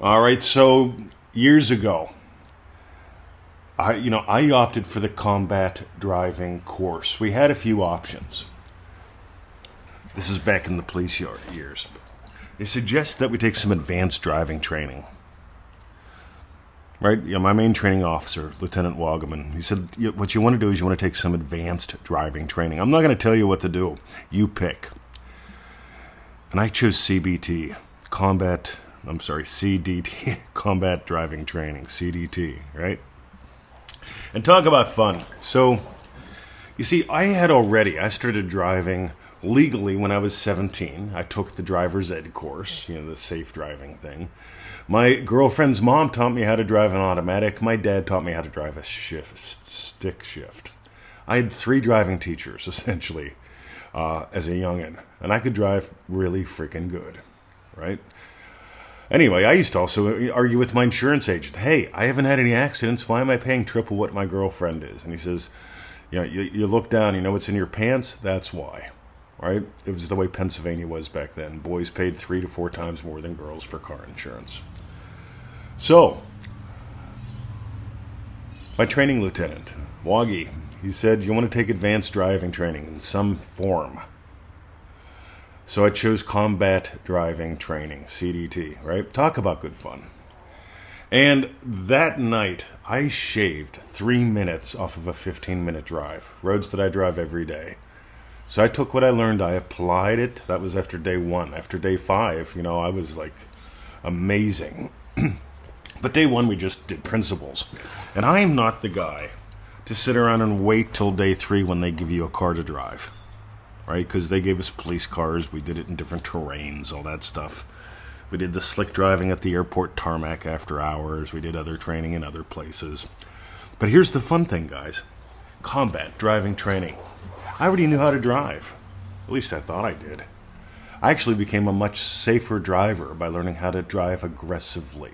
All right, so years ago, I you know I opted for the combat driving course. We had a few options. This is back in the police yard years. They suggest that we take some advanced driving training. Right? Yeah, my main training officer, Lieutenant Wagaman, he said, What you want to do is you want to take some advanced driving training. I'm not going to tell you what to do. You pick. And I chose CBT, Combat, I'm sorry, CDT, Combat Driving Training, CDT, right? And talk about fun. So, you see, I had already, I started driving legally when I was 17. I took the driver's ed course, you know, the safe driving thing. My girlfriend's mom taught me how to drive an automatic. My dad taught me how to drive a shift, stick shift. I had three driving teachers, essentially, uh, as a youngin', and I could drive really freaking good, right? Anyway, I used to also argue with my insurance agent. Hey, I haven't had any accidents. Why am I paying triple what my girlfriend is? And he says, you know, you, you look down, you know what's in your pants? That's why right? It was the way Pennsylvania was back then. Boys paid three to four times more than girls for car insurance. So, my training lieutenant, Wagi, he said, You want to take advanced driving training in some form. So I chose combat driving training, CDT, right? Talk about good fun. And that night, I shaved three minutes off of a 15 minute drive, roads that I drive every day. So I took what I learned, I applied it. That was after day one. After day five, you know, I was like amazing. but day one, we just did principles. And I am not the guy to sit around and wait till day three when they give you a car to drive, right? Because they gave us police cars. We did it in different terrains, all that stuff. We did the slick driving at the airport tarmac after hours. We did other training in other places. But here's the fun thing, guys combat driving training. I already knew how to drive. At least I thought I did. I actually became a much safer driver by learning how to drive aggressively.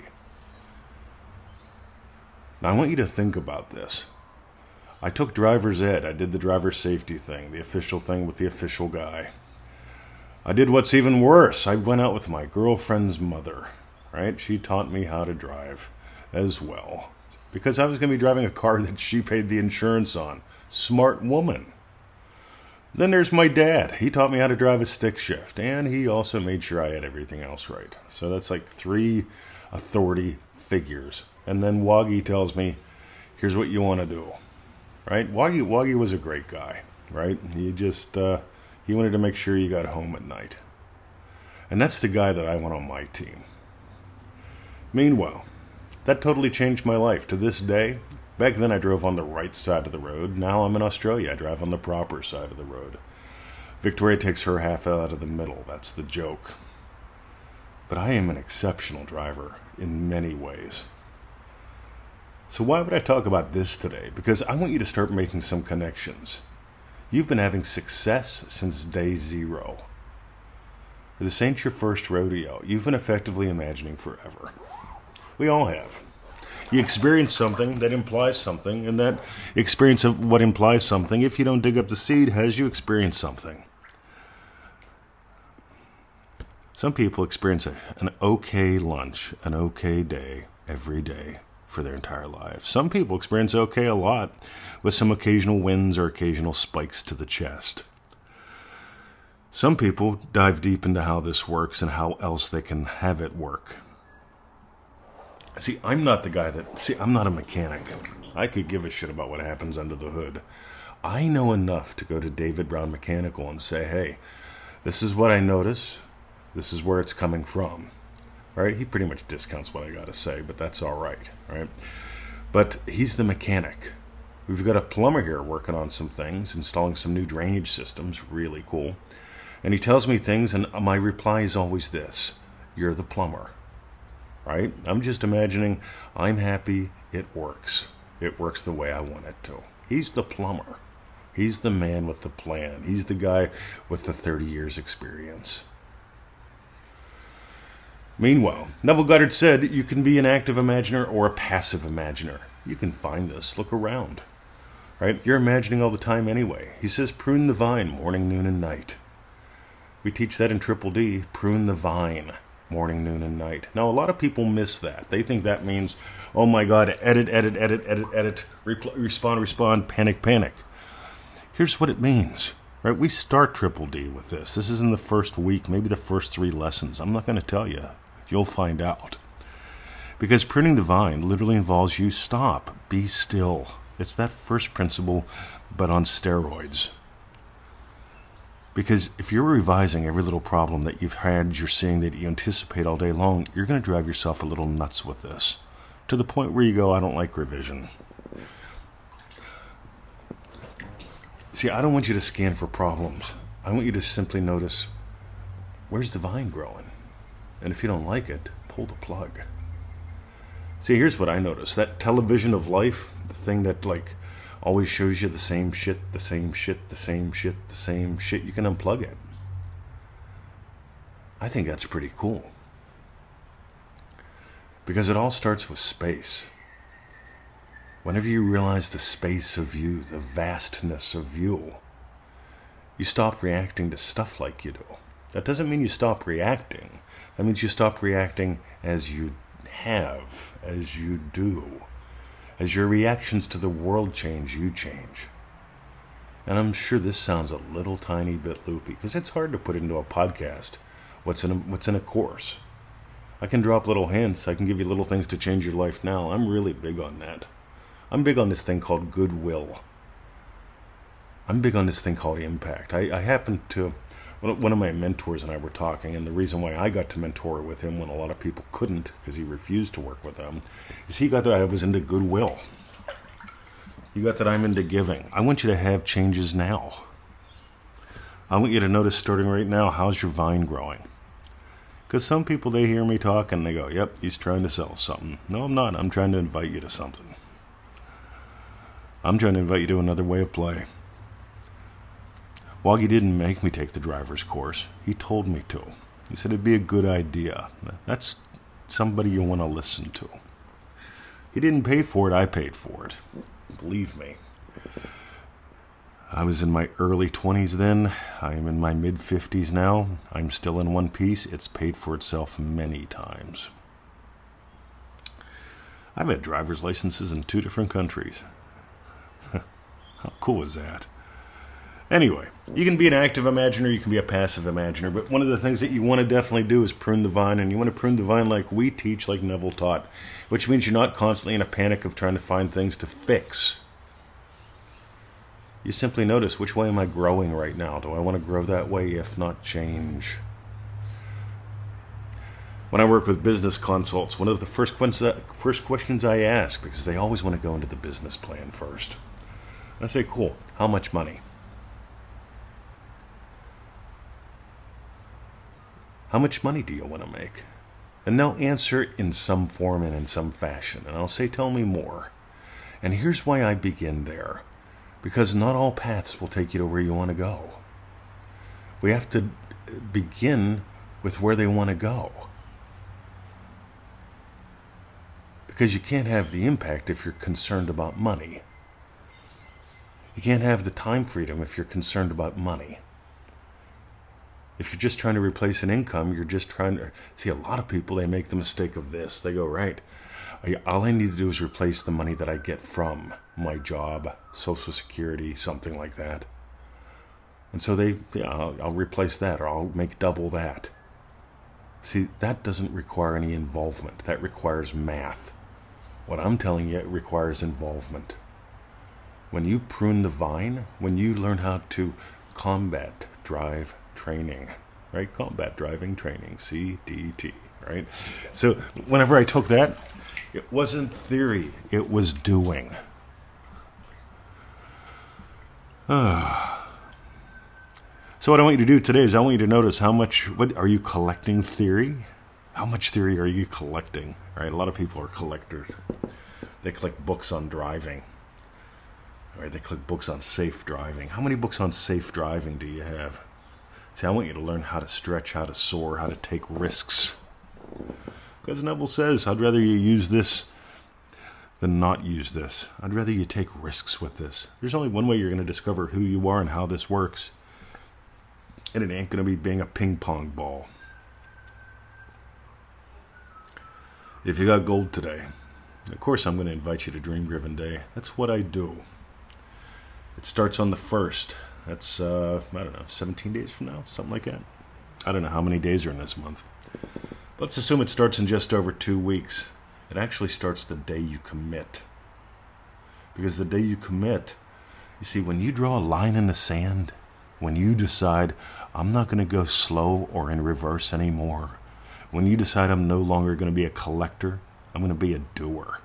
Now, I want you to think about this. I took driver's ed. I did the driver safety thing, the official thing with the official guy. I did what's even worse. I went out with my girlfriend's mother, right? She taught me how to drive as well because I was going to be driving a car that she paid the insurance on. Smart woman. Then there's my dad. He taught me how to drive a stick shift, and he also made sure I had everything else right. So that's like three authority figures. And then Wagi tells me, here's what you want to do. Right? Wagi, Wagi was a great guy, right? He just, uh, he wanted to make sure you got home at night. And that's the guy that I want on my team. Meanwhile, that totally changed my life. To this day, Back then, I drove on the right side of the road. Now I'm in Australia. I drive on the proper side of the road. Victoria takes her half out of the middle. That's the joke. But I am an exceptional driver in many ways. So, why would I talk about this today? Because I want you to start making some connections. You've been having success since day zero. This ain't your first rodeo. You've been effectively imagining forever. We all have. You experience something that implies something, and that experience of what implies something, if you don't dig up the seed, has you experience something. Some people experience a, an okay lunch, an okay day every day for their entire lives. Some people experience okay a lot with some occasional wins or occasional spikes to the chest. Some people dive deep into how this works and how else they can have it work. See, I'm not the guy that. See, I'm not a mechanic. I could give a shit about what happens under the hood. I know enough to go to David Brown Mechanical and say, hey, this is what I notice. This is where it's coming from. Right? He pretty much discounts what I got to say, but that's all right. Right? But he's the mechanic. We've got a plumber here working on some things, installing some new drainage systems. Really cool. And he tells me things, and my reply is always this You're the plumber right? I'm just imagining I'm happy it works. It works the way I want it to. He's the plumber. He's the man with the plan. He's the guy with the 30 years experience. Meanwhile, Neville Goddard said you can be an active imaginer or a passive imaginer. You can find this. Look around. Right? You're imagining all the time anyway. He says prune the vine morning, noon, and night. We teach that in Triple D prune the vine morning, noon, and night. Now, a lot of people miss that. They think that means, oh my God, edit, edit, edit, edit, edit, repl- respond, respond, panic, panic. Here's what it means, right? We start Triple D with this. This is in the first week, maybe the first three lessons. I'm not going to tell you. You'll find out. Because pruning the vine literally involves you stop, be still. It's that first principle, but on steroids. Because if you're revising every little problem that you've had, you're seeing that you anticipate all day long, you're going to drive yourself a little nuts with this. To the point where you go, I don't like revision. See, I don't want you to scan for problems. I want you to simply notice where's the vine growing? And if you don't like it, pull the plug. See, here's what I noticed that television of life, the thing that, like, always shows you the same shit, the same shit, the same shit, the same shit, you can unplug it. I think that's pretty cool. Because it all starts with space. Whenever you realize the space of you, the vastness of you, you stop reacting to stuff like you do. That doesn't mean you stop reacting. That means you stop reacting as you have, as you do. As your reactions to the world change, you change. And I'm sure this sounds a little tiny bit loopy because it's hard to put into a podcast what's in a, what's in a course. I can drop little hints. I can give you little things to change your life now. I'm really big on that. I'm big on this thing called goodwill. I'm big on this thing called impact. I, I happen to one of my mentors and I were talking, and the reason why I got to mentor with him when a lot of people couldn't, because he refused to work with them, is he got that I was into goodwill. You got that I'm into giving. I want you to have changes now. I want you to notice starting right now how's your vine growing? Because some people, they hear me talk and they go, yep, he's trying to sell something. No, I'm not. I'm trying to invite you to something. I'm trying to invite you to another way of play. Wagi didn't make me take the driver's course. He told me to. He said it'd be a good idea. That's somebody you want to listen to. He didn't pay for it, I paid for it. Believe me. I was in my early 20s then. I am in my mid 50s now. I'm still in one piece. It's paid for itself many times. I've had driver's licenses in two different countries. How cool is that? Anyway, you can be an active imaginer, you can be a passive imaginer, but one of the things that you want to definitely do is prune the vine, and you want to prune the vine like we teach, like Neville taught, which means you're not constantly in a panic of trying to find things to fix. You simply notice which way am I growing right now? Do I want to grow that way, if not change? When I work with business consults, one of the first, first questions I ask, because they always want to go into the business plan first, I say, cool, how much money? How much money do you want to make? And they'll answer in some form and in some fashion. And I'll say, Tell me more. And here's why I begin there because not all paths will take you to where you want to go. We have to uh, begin with where they want to go. Because you can't have the impact if you're concerned about money. You can't have the time freedom if you're concerned about money. If you're just trying to replace an income, you're just trying to see a lot of people, they make the mistake of this. They go, right, all I need to do is replace the money that I get from my job, Social Security, something like that. And so they, yeah, I'll, I'll replace that or I'll make double that. See, that doesn't require any involvement. That requires math. What I'm telling you, it requires involvement. When you prune the vine, when you learn how to combat, drive, training, right? Combat driving training, CDT, right? So whenever I took that, it wasn't theory, it was doing. so what I want you to do today is I want you to notice how much what are you collecting theory? How much theory are you collecting? Right? A lot of people are collectors. They collect books on driving. Right? They collect books on safe driving. How many books on safe driving do you have? See, I want you to learn how to stretch, how to soar, how to take risks. Because Neville says, I'd rather you use this than not use this. I'd rather you take risks with this. There's only one way you're going to discover who you are and how this works. And it ain't going to be being a ping pong ball. If you got gold today, of course I'm going to invite you to Dream Driven Day. That's what I do. It starts on the 1st. That's, uh, I don't know, 17 days from now? Something like that. I don't know how many days are in this month. Let's assume it starts in just over two weeks. It actually starts the day you commit. Because the day you commit, you see, when you draw a line in the sand, when you decide, I'm not going to go slow or in reverse anymore, when you decide I'm no longer going to be a collector, I'm going to be a doer,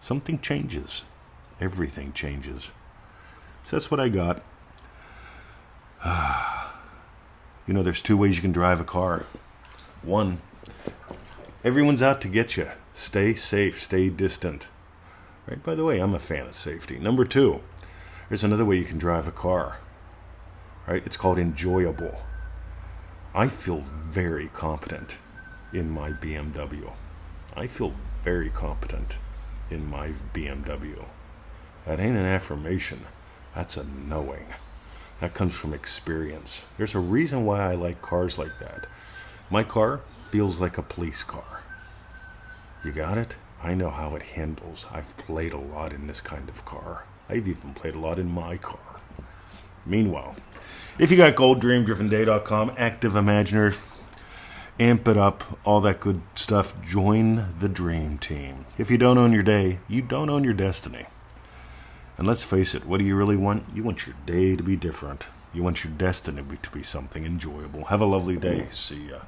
something changes. Everything changes. So that's what I got. You know, there's two ways you can drive a car. One, everyone's out to get you. Stay safe, stay distant. Right? By the way, I'm a fan of safety. Number two, there's another way you can drive a car. Right? It's called enjoyable. I feel very competent in my BMW. I feel very competent in my BMW. That ain't an affirmation. That's a knowing. That comes from experience. There's a reason why I like cars like that. My car feels like a police car. You got it? I know how it handles. I've played a lot in this kind of car. I've even played a lot in my car. Meanwhile, if you got golddreamdrivenday.com, active imaginers, amp it up, all that good stuff, join the dream team. If you don't own your day, you don't own your destiny. And let's face it, what do you really want? You want your day to be different. You want your destiny to be something enjoyable. Have a lovely day. See ya.